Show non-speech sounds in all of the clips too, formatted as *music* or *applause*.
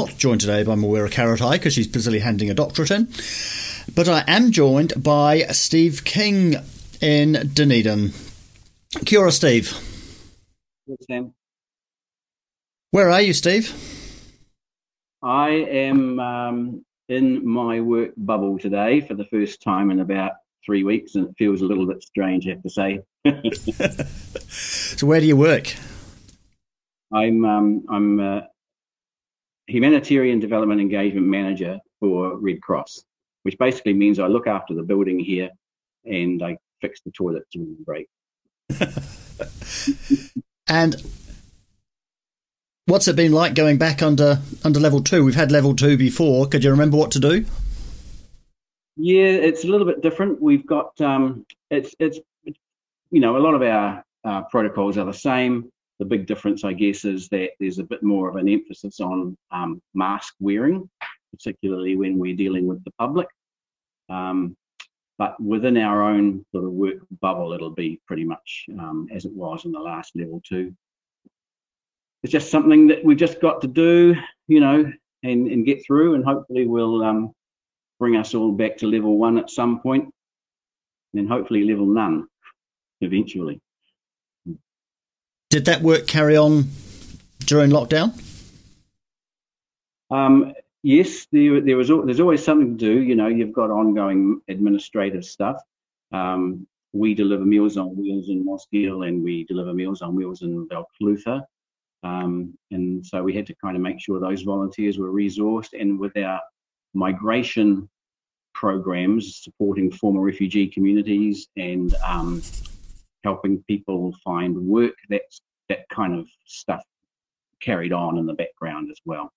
Not joined today by Mawera Karetai because she's busily handing a doctorate in, but I am joined by Steve King in Dunedin. Kia ora, Steve. Yes, Sam. Where are you, Steve? I am um, in my work bubble today for the first time in about three weeks, and it feels a little bit strange, I have to say. *laughs* *laughs* so, where do you work? I'm um, I'm a humanitarian development engagement manager for Red Cross, which basically means I look after the building here and I fix the toilets during the break. *laughs* and what's it been like going back under under level two? We've had level two before. Could you remember what to do? Yeah, it's a little bit different. We've got um, it's it's you know a lot of our uh, protocols are the same. The big difference, I guess, is that there's a bit more of an emphasis on um, mask wearing, particularly when we're dealing with the public. Um, but within our own sort of work bubble, it'll be pretty much um, as it was in the last level two. It's just something that we've just got to do, you know, and, and get through, and hopefully we'll um, bring us all back to level one at some point, and hopefully level none eventually. Did that work carry on during lockdown? Um, yes, there, there was. There's always something to do. You know, you've got ongoing administrative stuff. Um, we deliver Meals on Wheels in Mosgiel, and we deliver Meals on Wheels in Balclutha. Um, and so we had to kind of make sure those volunteers were resourced. And with our migration programs supporting former refugee communities and um, helping people find work. That's that kind of stuff carried on in the background as well.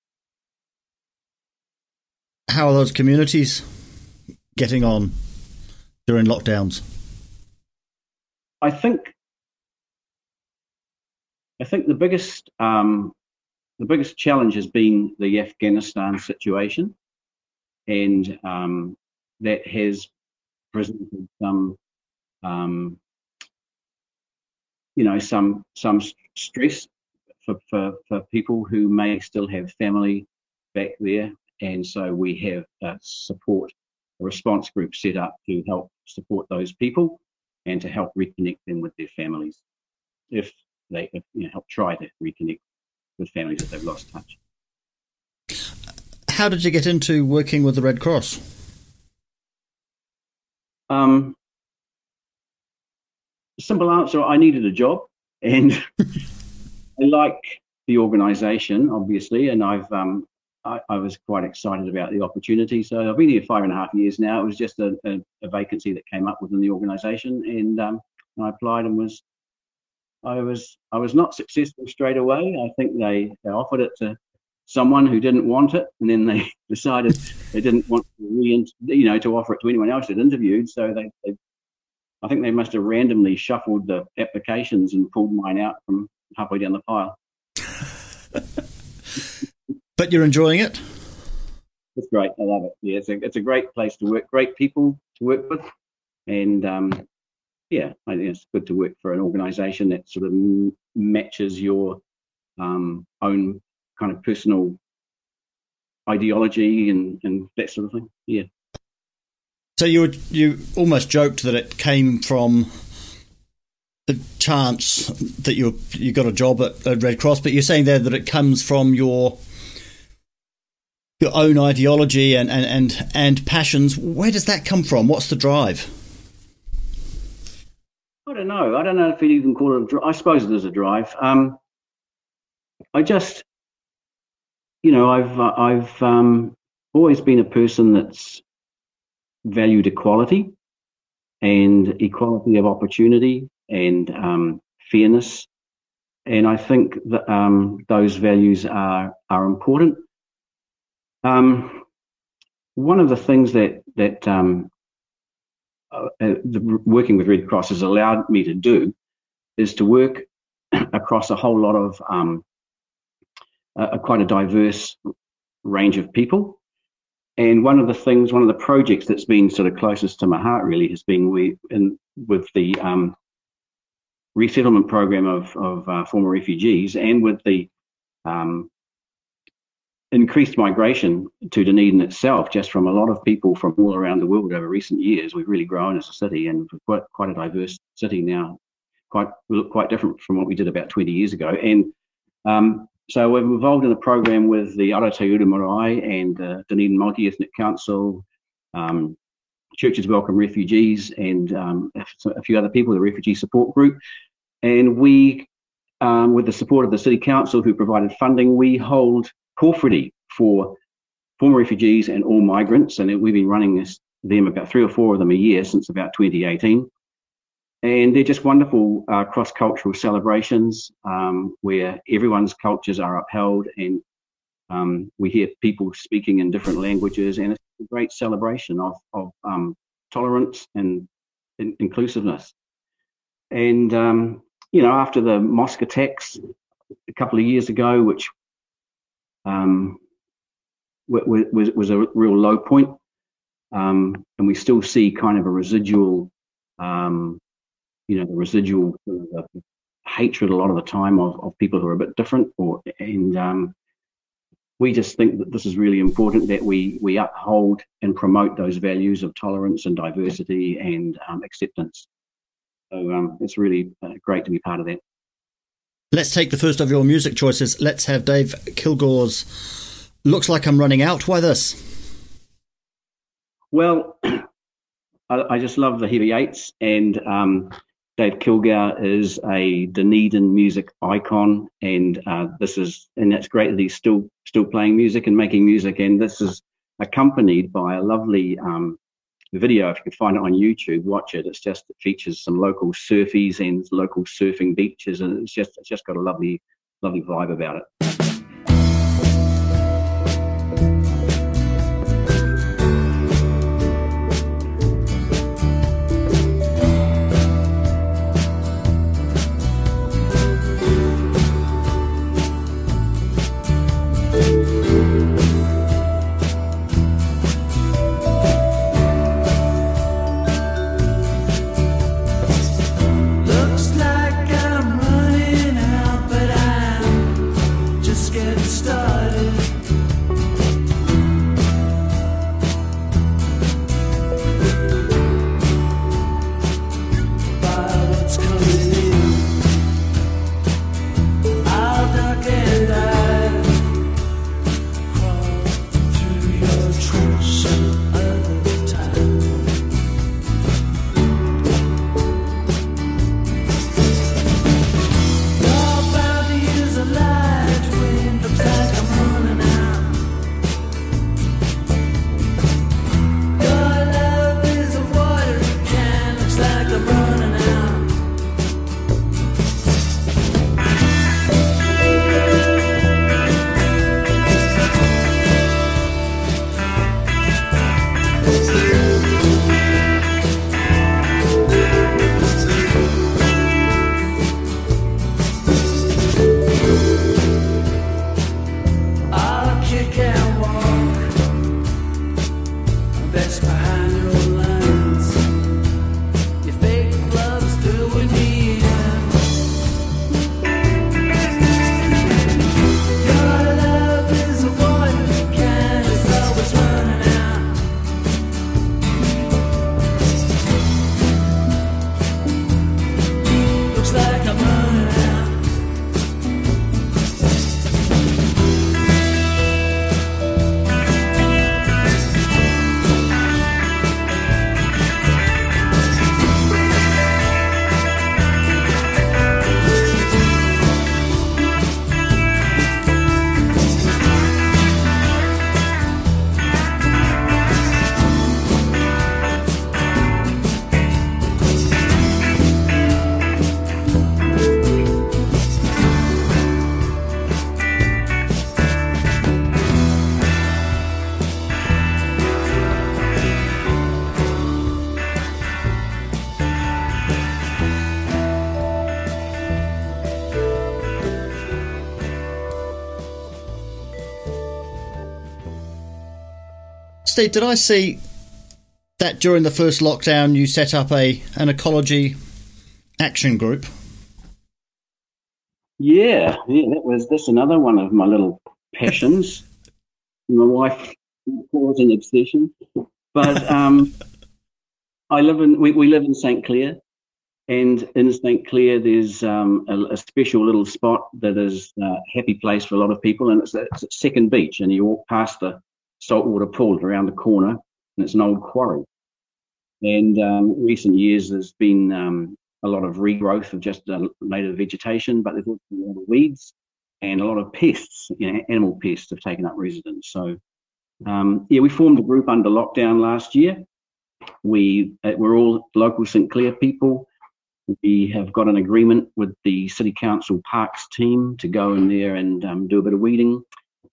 How are those communities getting on during lockdowns? I think I think the biggest um, the biggest challenge has been the Afghanistan situation, and um, that has presented some um, you know some some stress for, for, for people who may still have family back there. And so we have a support a response group set up to help support those people and to help reconnect them with their families if they if, you know, help try to reconnect with families that they've lost touch. How did you get into working with the red cross? Um, simple answer I needed a job and *laughs* I like the organization, obviously, and I've um, I, I, was quite excited about the opportunity. So I've been here five and a half years now. It was just a, a, a vacancy that came up within the organization, and um, I applied and was I was I was not successful straight away. I think they, they offered it to someone who didn't want it, and then they *laughs* decided they didn't want to re you know to offer it to anyone else that interviewed. So they, they I think they must have randomly shuffled the applications and pulled mine out from halfway down the pile. *laughs* but you're enjoying it? It's great. I love it. Yeah, it's a, it's a great place to work, great people to work with. And um, yeah, I think it's good to work for an organization that sort of m- matches your um, own kind of personal ideology and, and that sort of thing. Yeah. So you you almost joked that it came from the chance that you you got a job at, at, Red Cross, but you're saying there that it comes from your your own ideology and, and, and, and passions. Where does that come from? What's the drive? I don't know. I don't know if you even call it. I suppose there's a drive. Um, I just, you know, I've uh, I've um, always been a person that's valued equality and equality of opportunity and um, fairness, and I think that um, those values are are important. Um, one of the things that that um, uh, uh, the, working with Red Cross has allowed me to do is to work *clears throat* across a whole lot of um, a, quite a diverse range of people. And one of the things, one of the projects that's been sort of closest to my heart really has been we in with the um, resettlement program of, of uh, former refugees and with the um, increased migration to Dunedin itself, just from a lot of people from all around the world over recent years. We've really grown as a city and quite, quite a diverse city now, quite we look quite different from what we did about 20 years ago. And um, so we're involved in a program with the Araiteuru Marae and uh, Dunedin Multi-Ethnic Council, um, Churches Welcome Refugees, and um, a few other people, the Refugee Support Group. And we, um, with the support of the City Council who provided funding, we hold Pōwhiri for former refugees and all migrants. And we've been running this, them about three or four of them a year since about 2018. And they're just wonderful uh, cross cultural celebrations um, where everyone's cultures are upheld and um, we hear people speaking in different languages. And it's a great celebration of, of um, tolerance and in- inclusiveness. And, um, you know, after the mosque attacks a couple of years ago, which um, was, was a real low point. Um, and we still see kind of a residual, um, you know, the residual uh, hatred a lot of the time of, of people who are a bit different. Or and um, we just think that this is really important that we we uphold and promote those values of tolerance and diversity and um, acceptance. So um, it's really uh, great to be part of that. Let's take the first of your music choices. Let's have Dave Kilgour's Looks Like I'm Running Out. Why this? Well, *clears throat* I, I, just love the Heavy Eights, and um, Dave Kilgour is a Dunedin music icon, and uh, this is and that's great that he's still still playing music and making music, and this is accompanied by a lovely um, video. If you can find it on YouTube, watch it. It's just it features some local surfies and local surfing beaches, and it's just it's just got a lovely lovely vibe about it. Did I see that during the first lockdown you set up a an ecology action group? Yeah, yeah, that was that's another one of my little passions. *laughs* my wife calls an obsession, but um, I live in we, we live in St Clair, and in St Clair there's um, a, a, special little spot that is a happy place for a lot of people, and it's, it's Second Beach, and you walk past the saltwater pool around the corner, and it's an old quarry. And um, recent years there's been um, a lot of regrowth of just uh, native vegetation, but there's also a lot of weeds and a lot of pests, you know, animal pests have taken up residence. So, um, yeah, we formed a group under lockdown last year. We uh, we're all local St Clair people. We have got an agreement with the City Council Parks team to go in there and um, do a bit of weeding,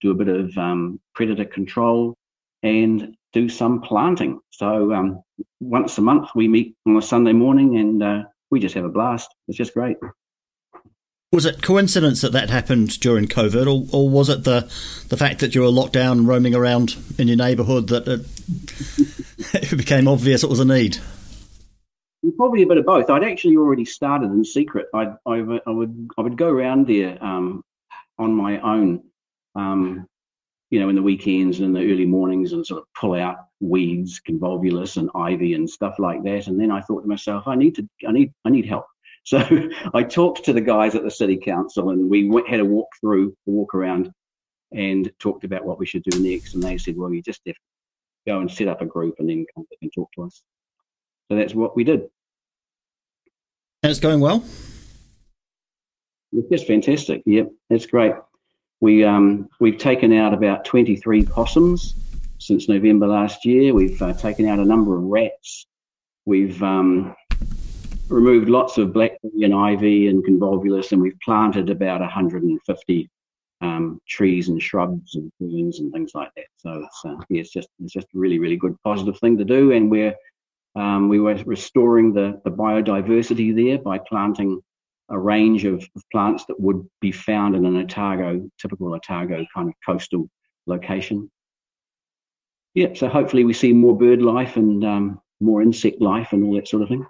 do a bit of um, predator control, and do some planting. So um, once a month we meet on a Sunday morning and uh, we just have a blast. It's just great. Was it coincidence that that happened during COVID, or, or was it the the fact that you were locked down roaming around in your neighbourhood that it, *laughs* it became obvious it was a need? Probably a bit of both. I'd actually already started in secret. I'd, I, I would I would go around there um, on my own, um, you know, in the weekends and the early mornings, and sort of pull out weeds, convolvulus, and ivy and stuff like that. And then I thought to myself, I need to, I need, I need help. *laughs* So I talked to the guys at the city council, and we went, had a walk through, a walk around, and talked about what we should do next. And they said, well, you just have to go and set up a group, and then come back and talk to us. So that's what we did. And it's going well. It's just fantastic. Yep, it's great. We um, we've taken out about 23 possums since November last year. We've uh, taken out a number of rats. We've um, removed lots of blackberry and ivy and convolvulus, and we've planted about 150 um, trees and shrubs and ferns and things like that. So it's, uh, yeah, it's just it's just a really really good positive thing to do, and we're um, we were restoring the, the biodiversity there by planting a range of, of, plants that would be found in an Otago, typical Otago kind of coastal location yeah, so hopefully we see more bird life and um, more insect life and all that sort of thing.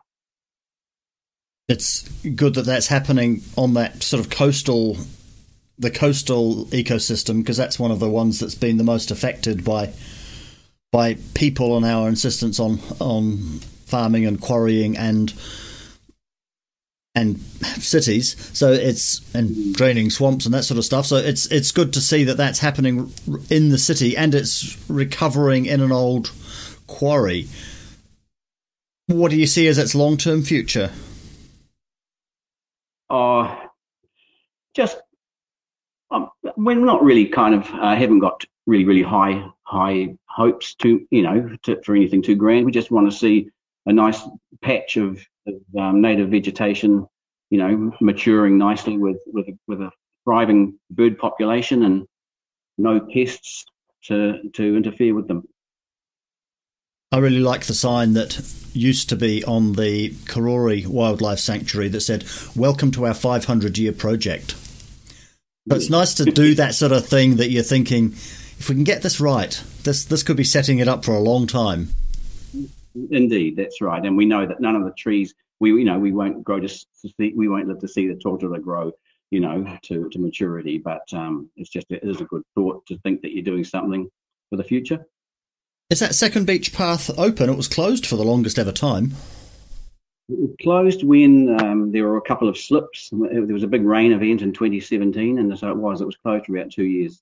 It's good that that's happening on that sort of coastal, the coastal ecosystem, because that's one of the ones that's been the most affected by by people and our insistence on on farming and quarrying and and cities. So it's and draining swamps and that sort of stuff. So it's it's good to see that that's happening in the city and it's recovering in an old quarry. What do you see as its long term future? Uh, just um, we're not really kind of uh, haven't got really really high high hopes to you know to, for anything too grand. We just want to see a nice patch of of um, native vegetation, you know, maturing nicely with with with a thriving bird population and no pests to to interfere with them. I really like the sign that used to be on the Karori Wildlife Sanctuary that said, "Welcome to our 500 year project." But it's nice to do that sort of thing that you're thinking, if we can get this right, this this could be setting it up for a long time. Indeed, that's right. And we know that none of the trees we you know we won't grow to, see we won't live to see the tōtara grow you know to, to maturity. But um, it's just it is a good thought to think that you're doing something for the future. Is that second beach path open? It was closed for the longest ever time. It was closed when um, there were a couple of slips. There was a big rain event in 2017, and so it was. It was closed for about two years,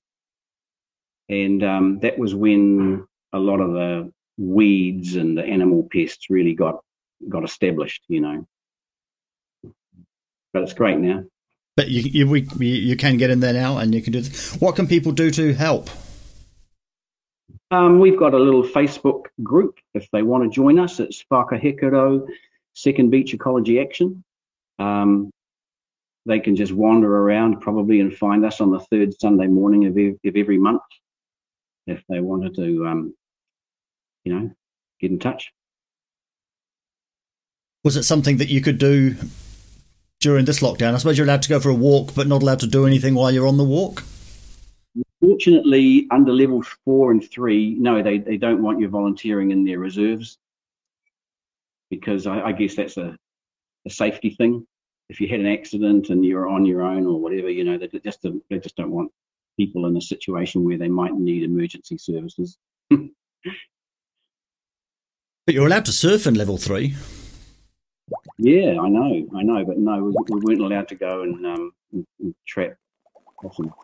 and um, that was when a lot of the weeds and the animal pests really got got established, you know. But it's great now. But you you we, you can get in there now, and you can do. This. What can people do to help? Um, we've got a little Facebook group if they want to join us. It's Whakahekaro Second Beach Ecology Action. Um, they can just wander around probably and find us on the third Sunday morning of, of every month if they wanted to um, you know, get in touch. Was it something that you could do during this lockdown? I suppose you're allowed to go for a walk, but not allowed to do anything while you're on the walk. Fortunately, under levels four and three, no, they, they don't want you volunteering in their reserves because I, I guess that's a, a safety thing. If you had an accident and you're on your own or whatever, you know, they just they just don't want people in a situation where they might need emergency services. *laughs* but you're allowed to surf in level three. Yeah, I know, I know, but no, we, we weren't allowed to go and, um, and, and trap. Awesome.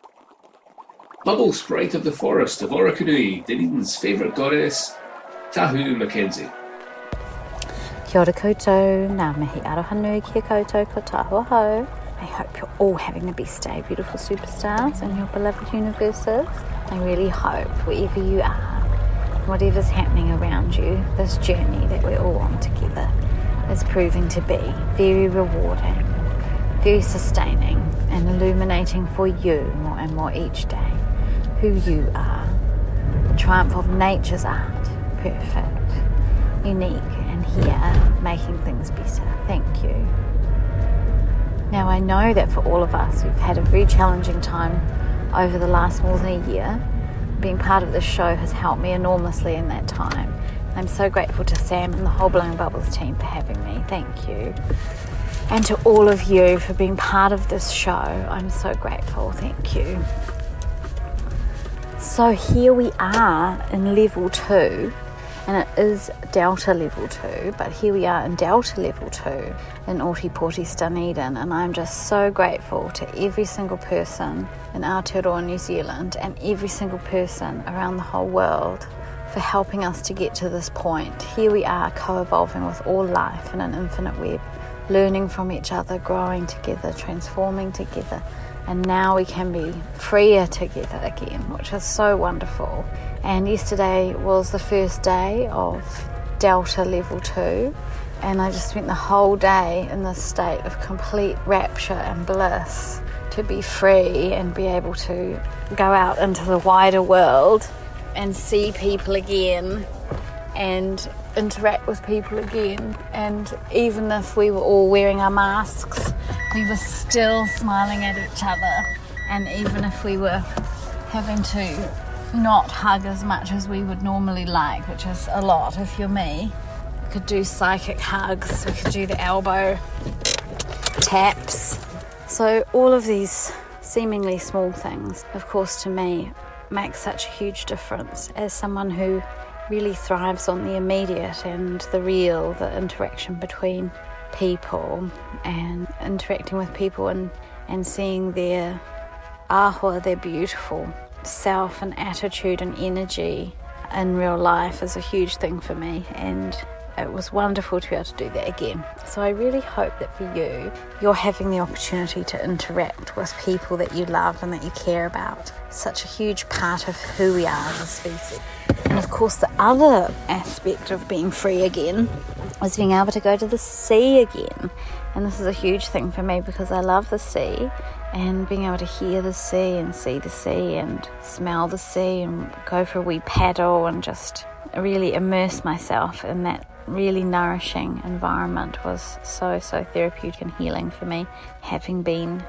Bubble Sprite of the Forest of Orokonui, Dunedin's favourite goddess, Tahu Mackenzie. Kia ora koutou, ngā mihi aroha nui kia koutou ko tāhua hou. I hope you're all having the best day, beautiful superstars in your beloved universes. I really hope wherever you are, whatever's happening around you, this journey that we're all on together is proving to be very rewarding, very sustaining, and illuminating for you more and more each day who you are. The triumph of nature's art, perfect, unique, and here making things better. Thank you. Now, I know that for all of us, we've had a very challenging time over the last more than a year. Being part of this show has helped me enormously in that time. I'm so grateful to Sam and the whole Blowing Bubbles team for having me. Thank you. And to all of you for being part of this show. I'm so grateful. Thank you. So here we are in level two, and it is Delta level two, but here we are in Delta level two in Ōtepoti Dunedin, and I'm just so grateful to every single person in Aotearoa, New Zealand, and every single person around the whole world for helping us to get to this point. Here we are co evolving with all life in an infinite web, learning from each other, growing together, transforming together and now we can be freer together again, which is so wonderful. And yesterday was the first day of Delta Level 2, and I just spent the whole day in this state of complete rapture and bliss to be free and be able to go out into the wider world and see people again and interact with people again. And even if we were all wearing our masks, we were still smiling at each other. And even if we were having to not hug as much as we would normally like, which is a lot if you're me, we could do psychic hugs, we could do the elbow taps. So, all of these seemingly small things, of course, to me, make such a huge difference as someone who really thrives on the immediate and the real, the interaction between people and interacting with people and, and seeing their ahua, their beautiful self and attitude and energy in real life is a huge thing for me and it was wonderful to be able to do that again. So I really hope that for you, you're having the opportunity to interact with people that you love and that you care about. Such a huge part of who we are as a species. And of course, the other aspect of being free again is being able to go to the sea again. And this is a huge thing for me because I love the sea and being able to hear the sea and see the sea and smell the sea and go for a wee paddle and just really immerse myself in that really nourishing environment was so, so therapeutic and healing for me, having been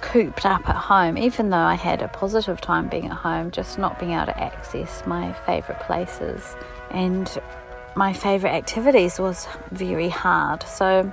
cooped up at home, even though I had a positive time being at home, just not being able to access my favourite places and my favourite activities was very hard. So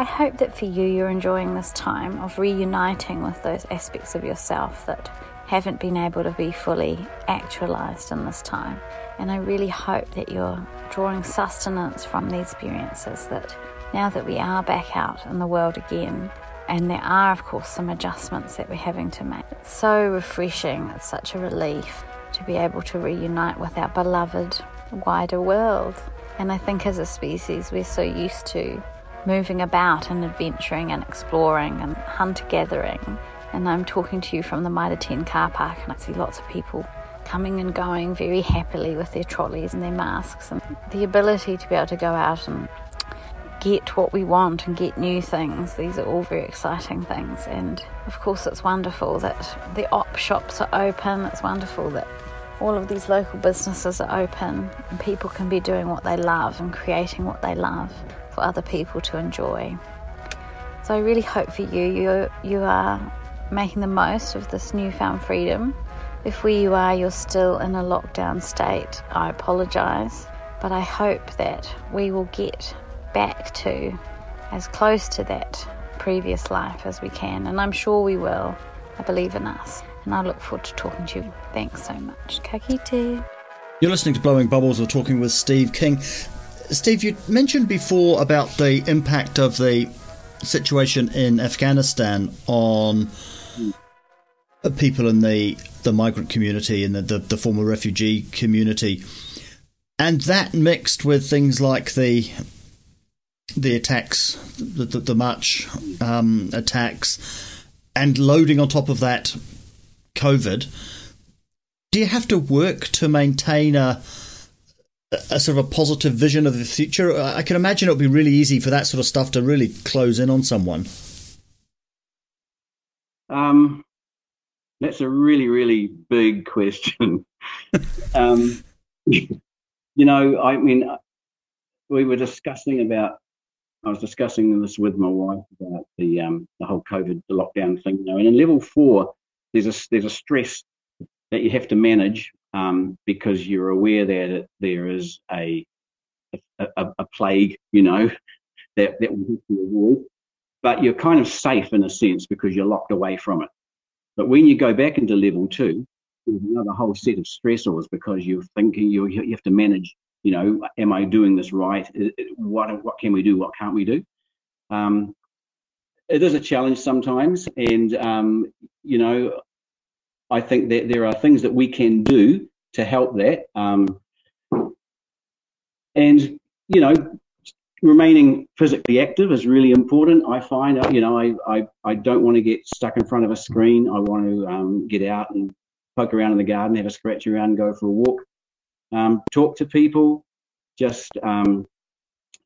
I hope that for you, you're enjoying this time of reuniting with those aspects of yourself that haven't been able to be fully actualized in this time. And I really hope that you're drawing sustenance from the experiences that now that we are back out in the world again, and there are, of course, some adjustments that we're having to make. It's so refreshing, it's such a relief to be able to reunite with our beloved wider world. And I think as a species, we're so used to moving about and adventuring and exploring and hunter gathering. And I'm talking to you from the Mitre 10 car park, and I see lots of people coming and going very happily with their trolleys and their masks. And the ability to be able to go out and get what we want and get new things. These are all very exciting things. And of course, it's wonderful that the op shops are open. It's wonderful that all of these local businesses are open and people can be doing what they love and creating what they love for other people to enjoy. So I really hope for you, you, you are making the most of this newfound freedom If where you are you're still in a lockdown state, I apologise, but I hope that we will get back to as close to that previous life as we can, and I'm sure we will. I believe in us, and I look forward to talking to you. Thanks so much. Ka kite. You're listening to Blowing Bubbles. We're talking with Steve King. Steve, you mentioned before about the impact of the situation in Afghanistan on people in the, the migrant community and the, the, the former refugee community. And that mixed with things like the the attacks, the, the, the March um, attacks, and loading on top of that COVID. Do you have to work to maintain a a sort of a positive vision of the future? I can imagine it would be really easy for that sort of stuff to really close in on someone. Um, that's a really, really big question. *laughs* um, you know, I mean, we were discussing about. I was discussing this with my wife about the um, the whole COVID lockdown thing. You know, and in level four, there's a there's a stress that you have to manage um, because you're aware that there is a a, a plague, you know, *laughs* that that we have to avoid. But you're kind of safe in a sense because you're locked away from it. But when you go back into level two, there's another whole set of stressors because you're thinking you you have to manage. You know, am I doing this right? What what can we do? What can't we do? Um, it is a challenge sometimes, and um, you know, I think that there are things that we can do to help that. Um, and, you know, remaining physically active is really important. I find, uh, you know, I, I, I don't want to get stuck in front of a screen. I want to um, get out and poke around in the garden, have a scratch around, go for a walk, um, talk to people, just um,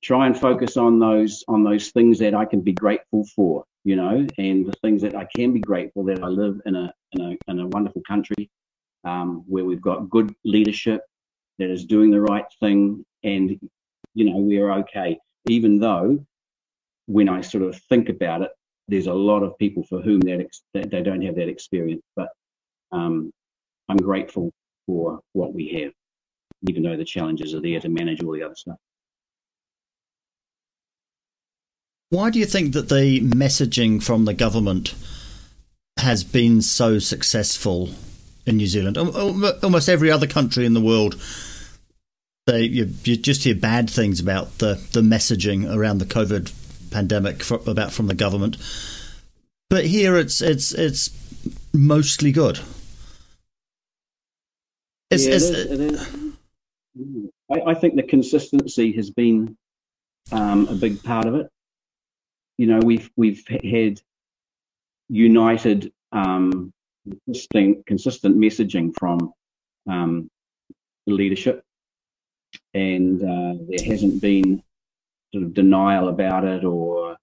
try and focus on those on those things that I can be grateful for, you know, and the things that I can be grateful that I live in a in a, in a wonderful country um, where we've got good leadership that is doing the right thing, and you know we're okay. Even though, when I sort of think about it, there's a lot of people for whom that, ex- that they don't have that experience, but um, I'm grateful for what we have, even though the challenges are there to manage all the other stuff. Why do you think that the messaging from the government has been so successful in New Zealand? Almost every other country in the world, they you, you just hear bad things about the, the messaging around the COVID pandemic for, about from the government. But here, it's it's it's mostly good. It's, yeah, it's, it is, it is. I, I, think the consistency has been um, a big part of it you know, we've we've had united, um, consistent, consistent messaging from um, leadership, and uh, there hasn't been sort of denial about it or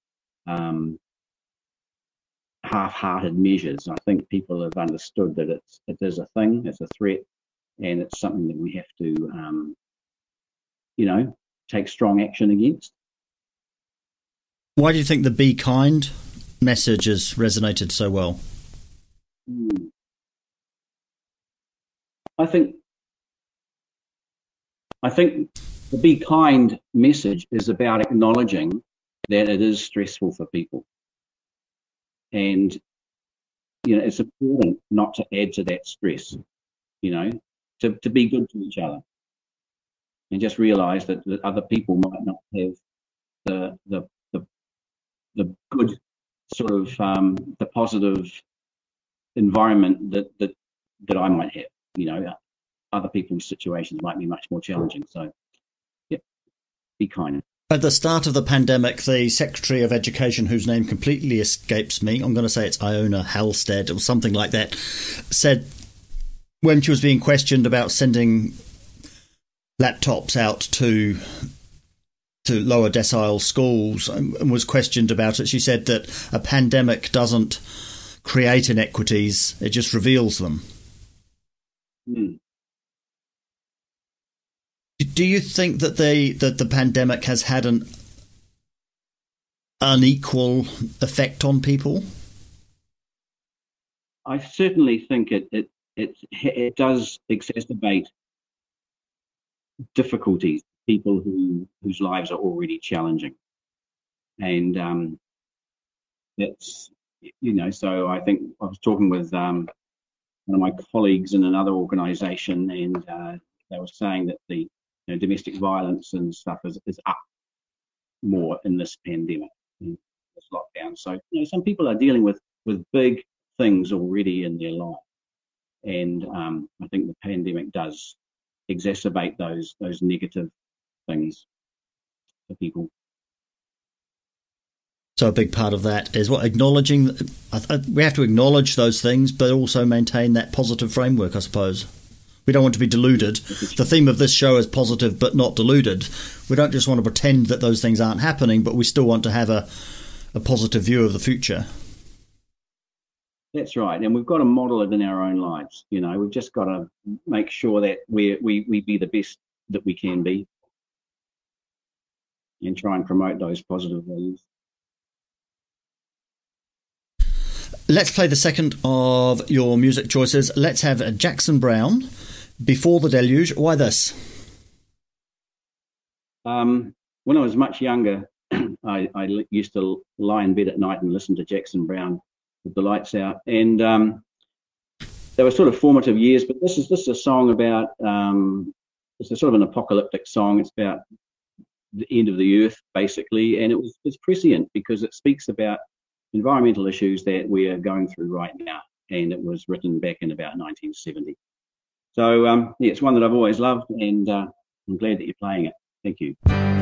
um, half-hearted measures. I think people have understood that it's it is a thing, it's a threat, and it's something that we have to, um, you know, take strong action against. Why do you think the "Be Kind" message has resonated so well? Hmm. I think I think the "Be Kind" message is about acknowledging that it is stressful for people, and you know it's important not to add to that stress. You know, to to be good to each other, and just realize that, that other people might not have the the the good sort of um, the positive environment that that that I might have. You know, other people's situations might be much more challenging. So, yeah, be kind. At the start of the pandemic, the Secretary of Education, whose name completely escapes me, I'm going to say it's Iona Holsted or something like that, said when she was being questioned about sending laptops out to to lower decile schools and was questioned about it. She said that a pandemic doesn't create inequities, it just reveals them. Mm. Do you think that the that the pandemic has had an unequal effect on people? I certainly think it it, it it does exacerbate difficulties, people who whose lives are already challenging, and um, that's you know. So I think I was talking with um, one of my colleagues in another organisation, and uh, they were saying that the you know, domestic violence and stuff is, is up more in this pandemic, in this lockdown. So you know, some people are dealing with with big things already in their life, and um, I think the pandemic does exacerbate those those negative things for people. So a big part of that is what acknowledging. We have to acknowledge those things, but also maintain that positive framework, I suppose. We don't want to be deluded. The theme of this show is positive but not deluded. We don't just want to pretend that those things aren't happening, but we still want to have a, a positive view of the future. That's right, and we've got to model it in our own lives. You know, we've just got to make sure that we we we be the best that we can be, and try and promote those positive values. Let's play the second of your music choices. Let's have Jackson Browne, before the Deluge, why this? Um, when I was much younger, *clears throat* I, I, used to lie in bed at night and listen to Jackson Browne with the lights out, and um, they were sort of formative years. But this is this is a song about um, it's a sort of an apocalyptic song. It's about the end of the earth, basically, and it was it's prescient because it speaks about environmental issues that we are going through right now, and it was written back in about 1970. So um, yeah, it's one that I've always loved, and uh, I'm glad that you're playing it. Thank you.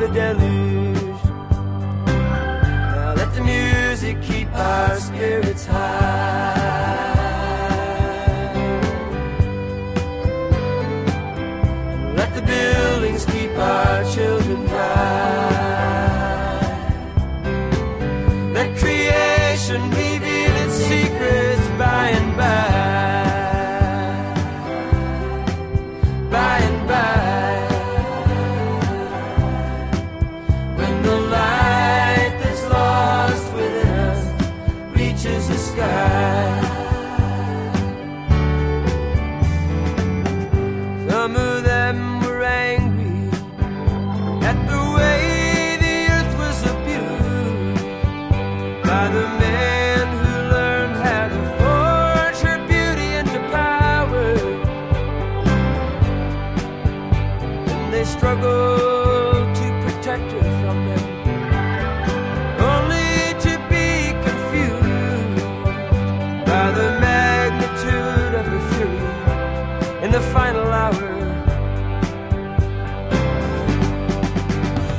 the deluge. In the final hour.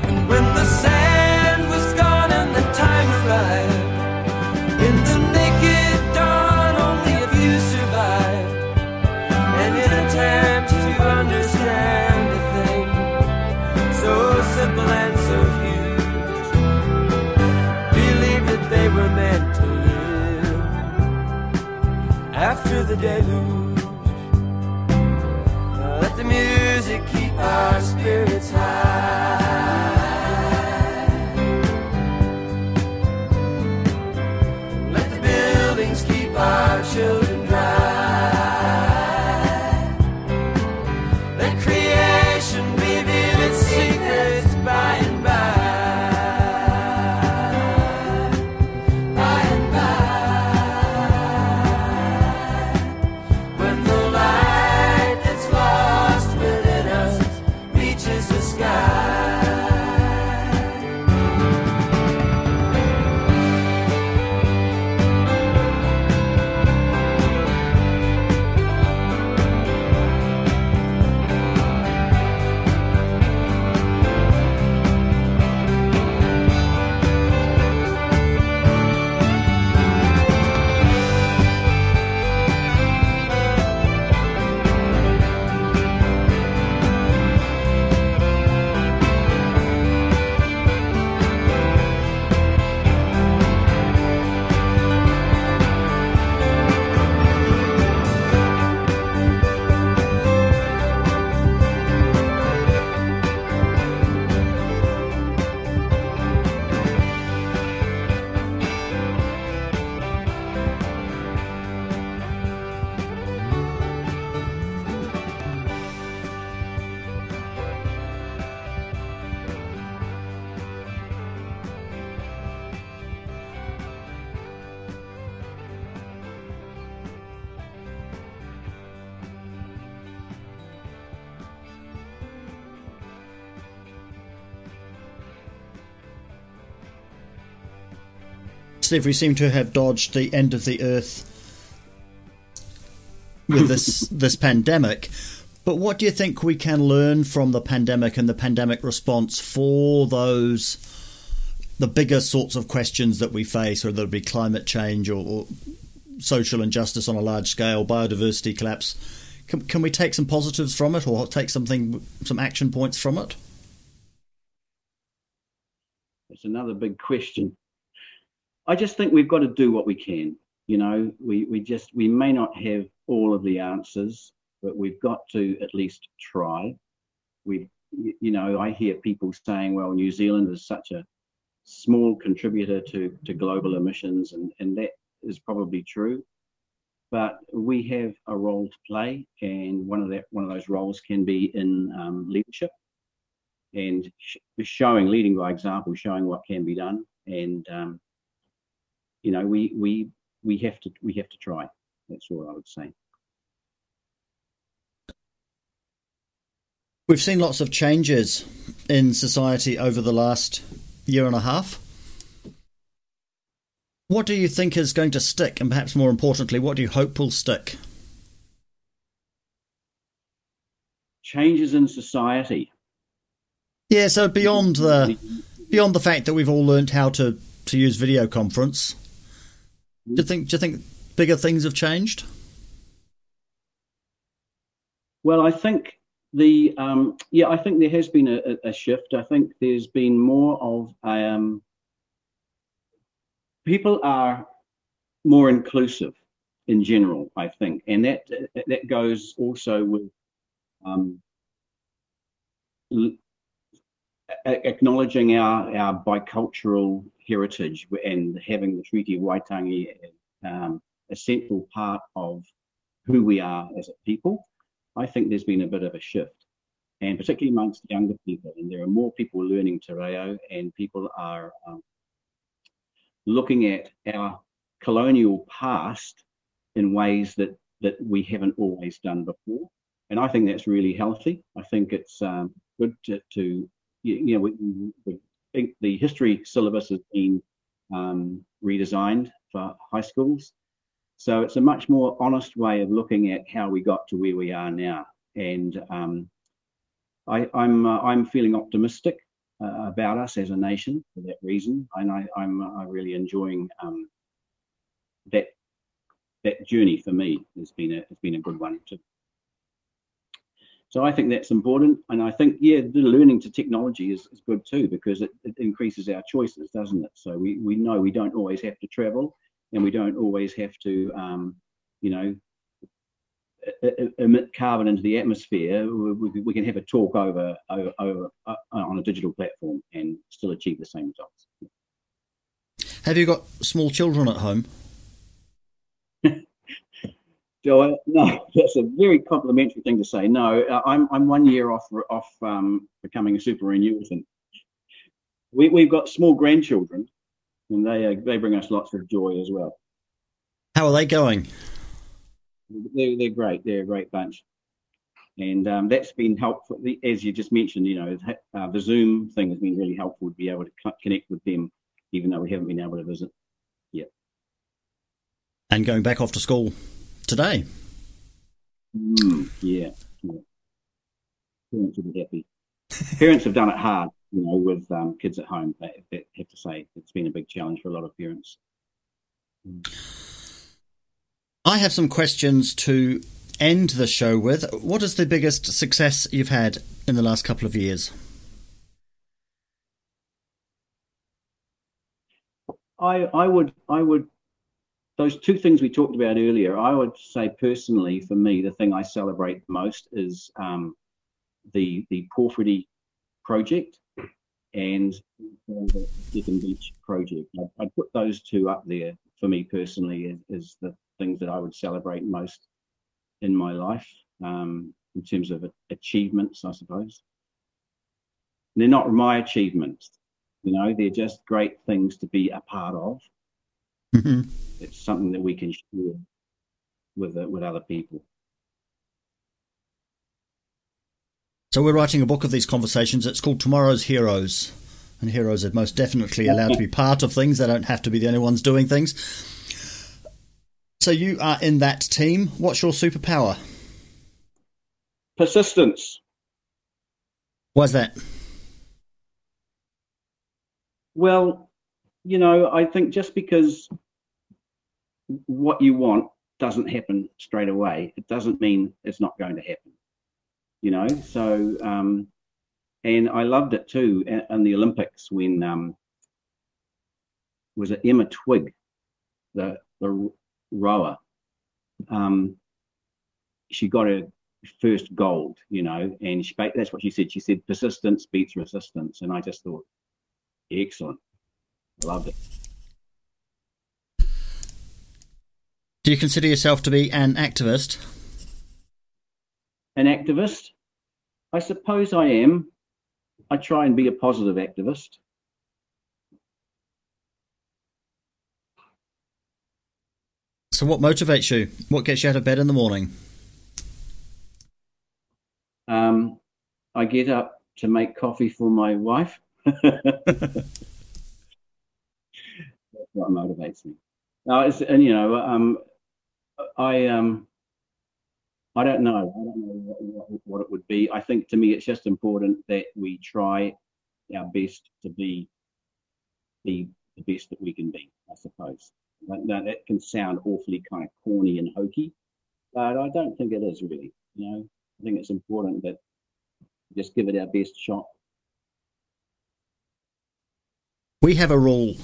And when the sand was gone and the time arrived, in the naked dawn, only a few survived. And in attempts to understand a thing so simple and so huge, believed that they were meant to live after the deluge. Spirits high. Steve, we seem to have dodged the end of the earth with this *laughs* this pandemic. But what do you think we can learn from the pandemic and the pandemic response for those the bigger sorts of questions that we face, whether it be climate change or, or social injustice on a large scale, biodiversity collapse? Can, can we take some positives from it, or take something, some action points from it? It's another big question. I just think we've got to do what we can. You know, we, we just, we may not have all of the answers, but we've got to at least try. We, you know, I hear people saying, well, New Zealand is such a small contributor to, to global emissions, and, and that is probably true. But we have a role to play, and one of that one of those roles can be in um, leadership and sh- showing, leading by example, showing what can be done. And um, you know, we we we have to we have to try. That's all I would say. We've seen lots of changes in society over the last year and a half. What do you think is going to stick, and perhaps more importantly, what do you hope will stick? Changes in society. Yeah, so beyond the beyond the fact that we've all learned how to, to use video conference, do you think do you think bigger things have changed? Well, I think the um, yeah, I think there has been a, a shift. I think there's been more of um, people are more inclusive in general. I think, and that that goes also with um, acknowledging our our bicultural heritage and having the Treaty of Waitangi um, a central part of who we are as a people, I think there's been a bit of a shift, and particularly amongst younger people. And there are more people learning Te Reo, and people are um, looking at our colonial past in ways that that we haven't always done before. And I think that's really healthy. I think it's um, good to, to you, know, we, we think the history syllabus has been um, redesigned for high schools. So it's a much more honest way of looking at how we got to where we are now. And um, I, I'm uh, I'm feeling optimistic uh, about us as a nation for that reason, and I, I'm uh, really enjoying um, that that journey for me has been a has been a good one too. So I think that's important, and I think yeah, the learning to technology is, is good too because it, it increases our choices, doesn't it? So we we know we don't always have to travel, and we don't always have to um, you know emit carbon into the atmosphere, we, we, can have a talk over, over, over uh, on a digital platform and still achieve the same results. Have you got small children at home? Joe, no, *laughs* that's a very complimentary thing to say. No, uh, I'm I'm one year off off um, becoming a superannuitant. We we've got small grandchildren, and they uh, they bring us lots of joy as well. How are they going? They're they're great. They're a great bunch, and um, that's been helpful. As you just mentioned, you know, uh, the Zoom thing has been really helpful to be able to connect with them, even though we haven't been able to visit yet. And going back off to school today. Mm, yeah, yeah. Parents will be happy. parents have done it hard, you know, with um, kids at home. They, they have to say it's been a big challenge for a lot of parents. I have some questions to end the show with. What is the biggest success you've had in the last couple of years? I, I would I would those two things we talked about earlier, I would say personally, for me, the thing I celebrate most is um, the the Porphyry project and the Deccan Beach project. I'd, put those two up there for me personally as, the things that I would celebrate most in my life um, in terms of achievements, I suppose. they're not my achievements, you know, they're just great things to be a part of. Mm-hmm. It's something that we can share with uh, with other people. So we're writing a book of these conversations. It's called Tomorrow's Heroes, and heroes are most definitely allowed to be part of things. They don't have to be the only ones doing things. So you are in that team. What's your superpower? Persistence. Why's that? Well, you know, I think just because what you want doesn't happen straight away, it doesn't mean it's not going to happen. You know, so um, and I loved it too in the Olympics when um, was it Emma Twigg, the the rower. Um, she got her first gold, you know, and she, that's what she said. She said persistence beats resistance, and I just thought, excellent. Loved it. Do you consider yourself to be an activist? An activist? I suppose I am. I try and be a positive activist. So, what motivates you? What gets you out of bed in the morning? Um, I get up to make coffee for my wife. *laughs* *laughs* what motivates me. Uh, and you know, um, I um, I don't know. I don't know what, what, what, it would be. I think to me, it's just important that we try our best to be the, the best that we can be. I suppose. Now, that can sound awfully kind of corny and hokey, but I don't think it is really. You know, I think it's important that we just give it our best shot. We have a rule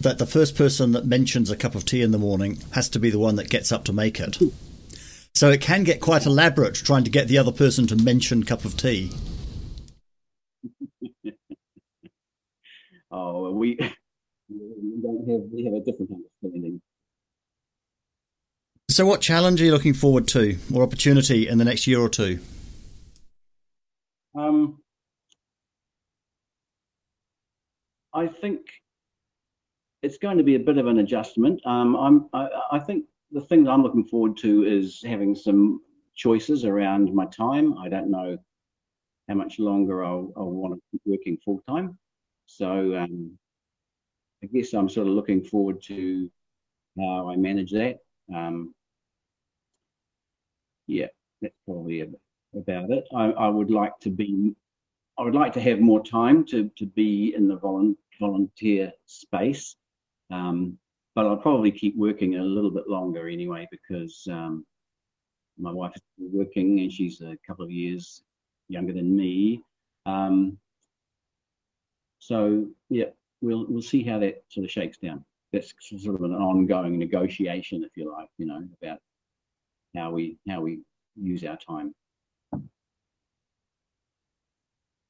that the first person that mentions a cup of tea in the morning has to be the one that gets up to make it. So it can get quite elaborate trying to get the other person to mention cup of tea. *laughs* oh, we, we don't have we have a different understanding. So, what challenge are you looking forward to, or opportunity in the next year or two? Um, I think it's going to be a bit of an adjustment. Um, I'm, I, I think the thing that I'm looking forward to is having some choices around my time. I don't know how much longer I'll, I'll want to keep working full time. So um, I guess I'm sort of looking forward to how I manage that. Um, yeah, that's probably about it. I, I would like to be, I would like to have more time to to be in the volun, volunteer space, um, but I'll probably keep working a little bit longer anyway because um, my wife is working and she's a couple of years younger than me. Um, so yeah, we'll we'll see how that sort of shakes down. That's sort of an ongoing negotiation, if you like, you know, about how we how we use our time.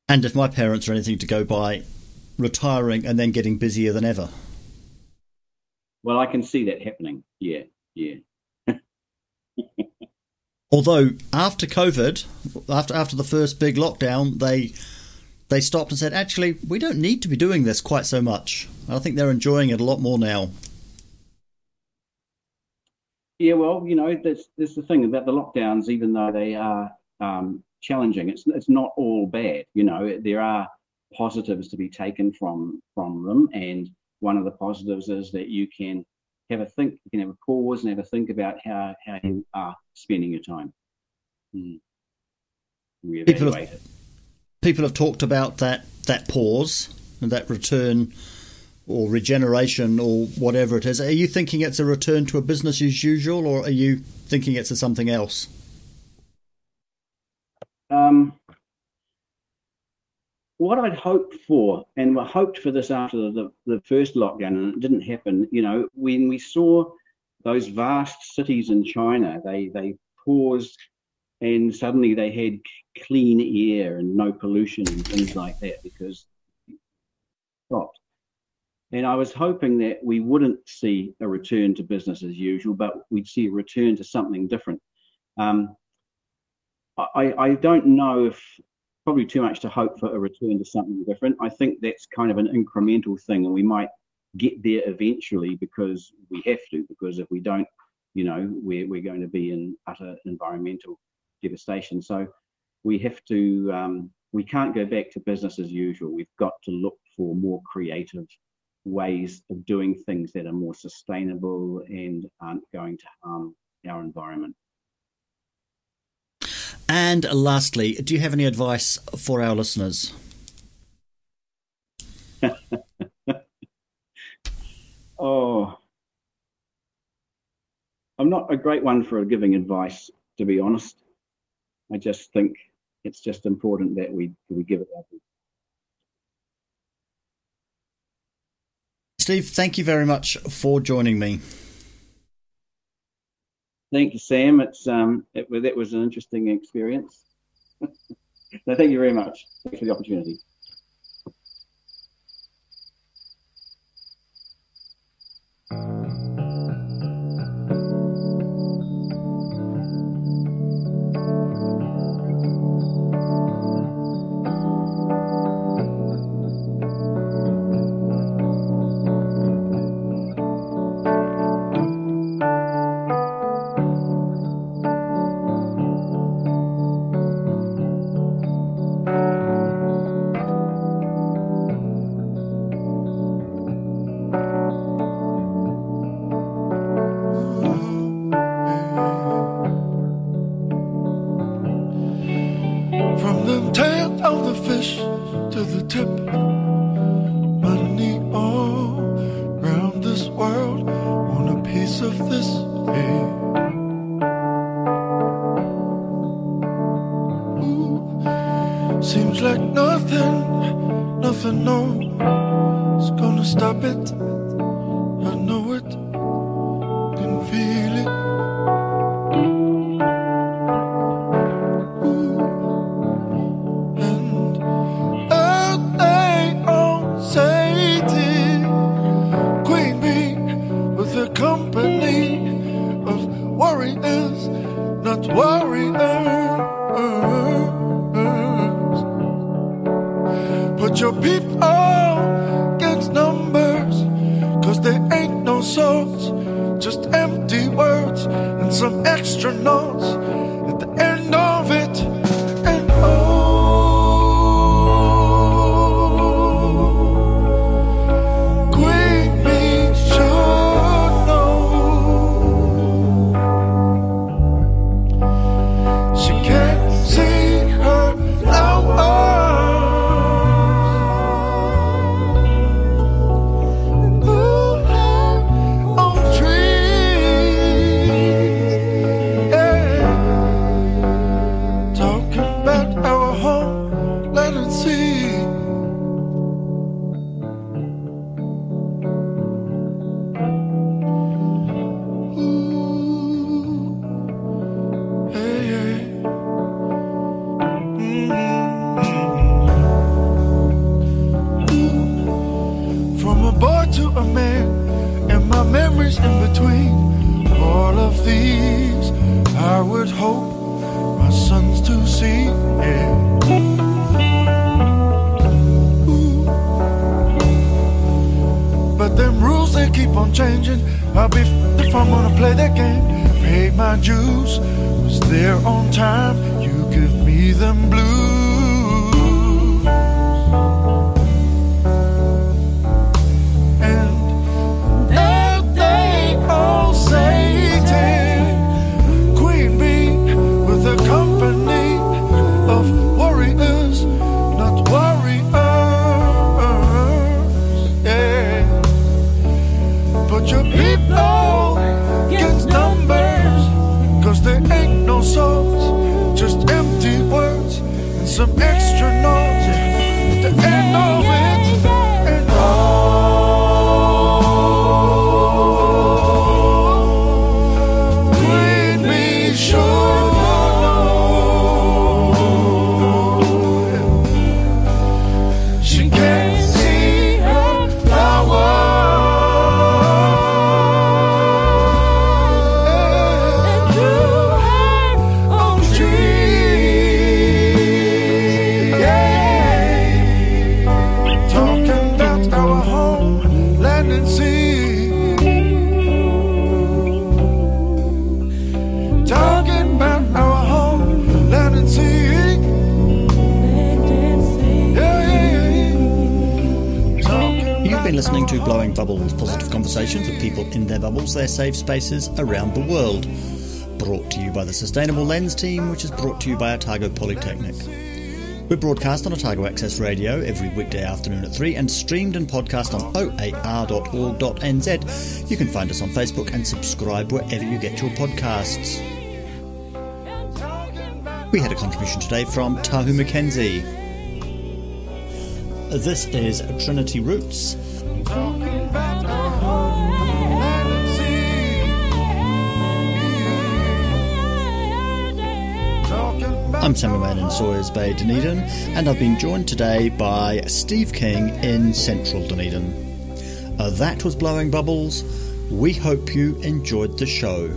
And if my parents are anything to go by, retiring and then getting busier than ever. Well, I can see that happening. Yeah, yeah. *laughs* Although after COVID, after after the first big lockdown, they they stopped and said, actually, we don't need to be doing this quite so much. I think they're enjoying it a lot more now. Yeah, well, you know, that's that's the thing about the lockdowns. Even though they are um, challenging, it's it's not all bad. You know, there are positives to be taken from from them, and one of the positives is that you can have a think, you can have a pause and have a think about how how you are spending your time. Mm. People have, people have talked about that that pause and that return or regeneration or whatever it is. Are you thinking it's a return to a business as usual, or are you thinking it's a something else? Um, what I'd hoped for, and I hoped for this after the, the first lockdown, and it didn't happen. You know, when we saw those vast cities in China, they they paused, and suddenly they had clean air and no pollution and things like that because stopped. And I was hoping that we wouldn't see a return to business as usual, but we'd see a return to something different. Um, I, I don't know if probably too much to hope for a return to something different. I think that's kind of an incremental thing, and we might get there eventually because we have to. Because if we don't, you know, we're we're going to be in utter environmental devastation. So we have to. Um, we can't go back to business as usual. We've got to look for more creative ways of doing things that are more sustainable and aren't going to harm our environment. And lastly, do you have any advice for our listeners? *laughs* Oh, I'm not a great one for giving advice, to be honest. I just think it's just important that we we give it up. Steve, thank you very much for joining me. Thank you, Sam. It's um, it, wa- that was an interesting experience. *laughs* so thank you very much. Thanks for the opportunity. Nothing, nothing, no, is gonna stop it. I know it, can feel some Boy to a man, and my memories in between. All of these, I would hope my sons to see. Yeah. Ooh. But them rules they keep on changing. I'll be f- if I'm gonna play that game. Pay my dues, was there on time. You give me them blues. Been listening to Blowing Bubbles, positive conversations with people in their bubbles, their safe spaces around the world. Brought to you by the Sustainable Lens team, which is brought to you by Otago Polytechnic. We're broadcast on Otago Access Radio every weekday afternoon at 3 and streamed and podcast on oar.org.nz. You can find us on Facebook and subscribe wherever you get your podcasts. We had a contribution today from Tahu McKenzie. This is Trinity Roots. I'm Samuel Mann in Sawyers Bay, Dunedin, and I've been joined today by Steve King in central Dunedin. Uh, that was Blowing Bubbles. We hope you enjoyed the show.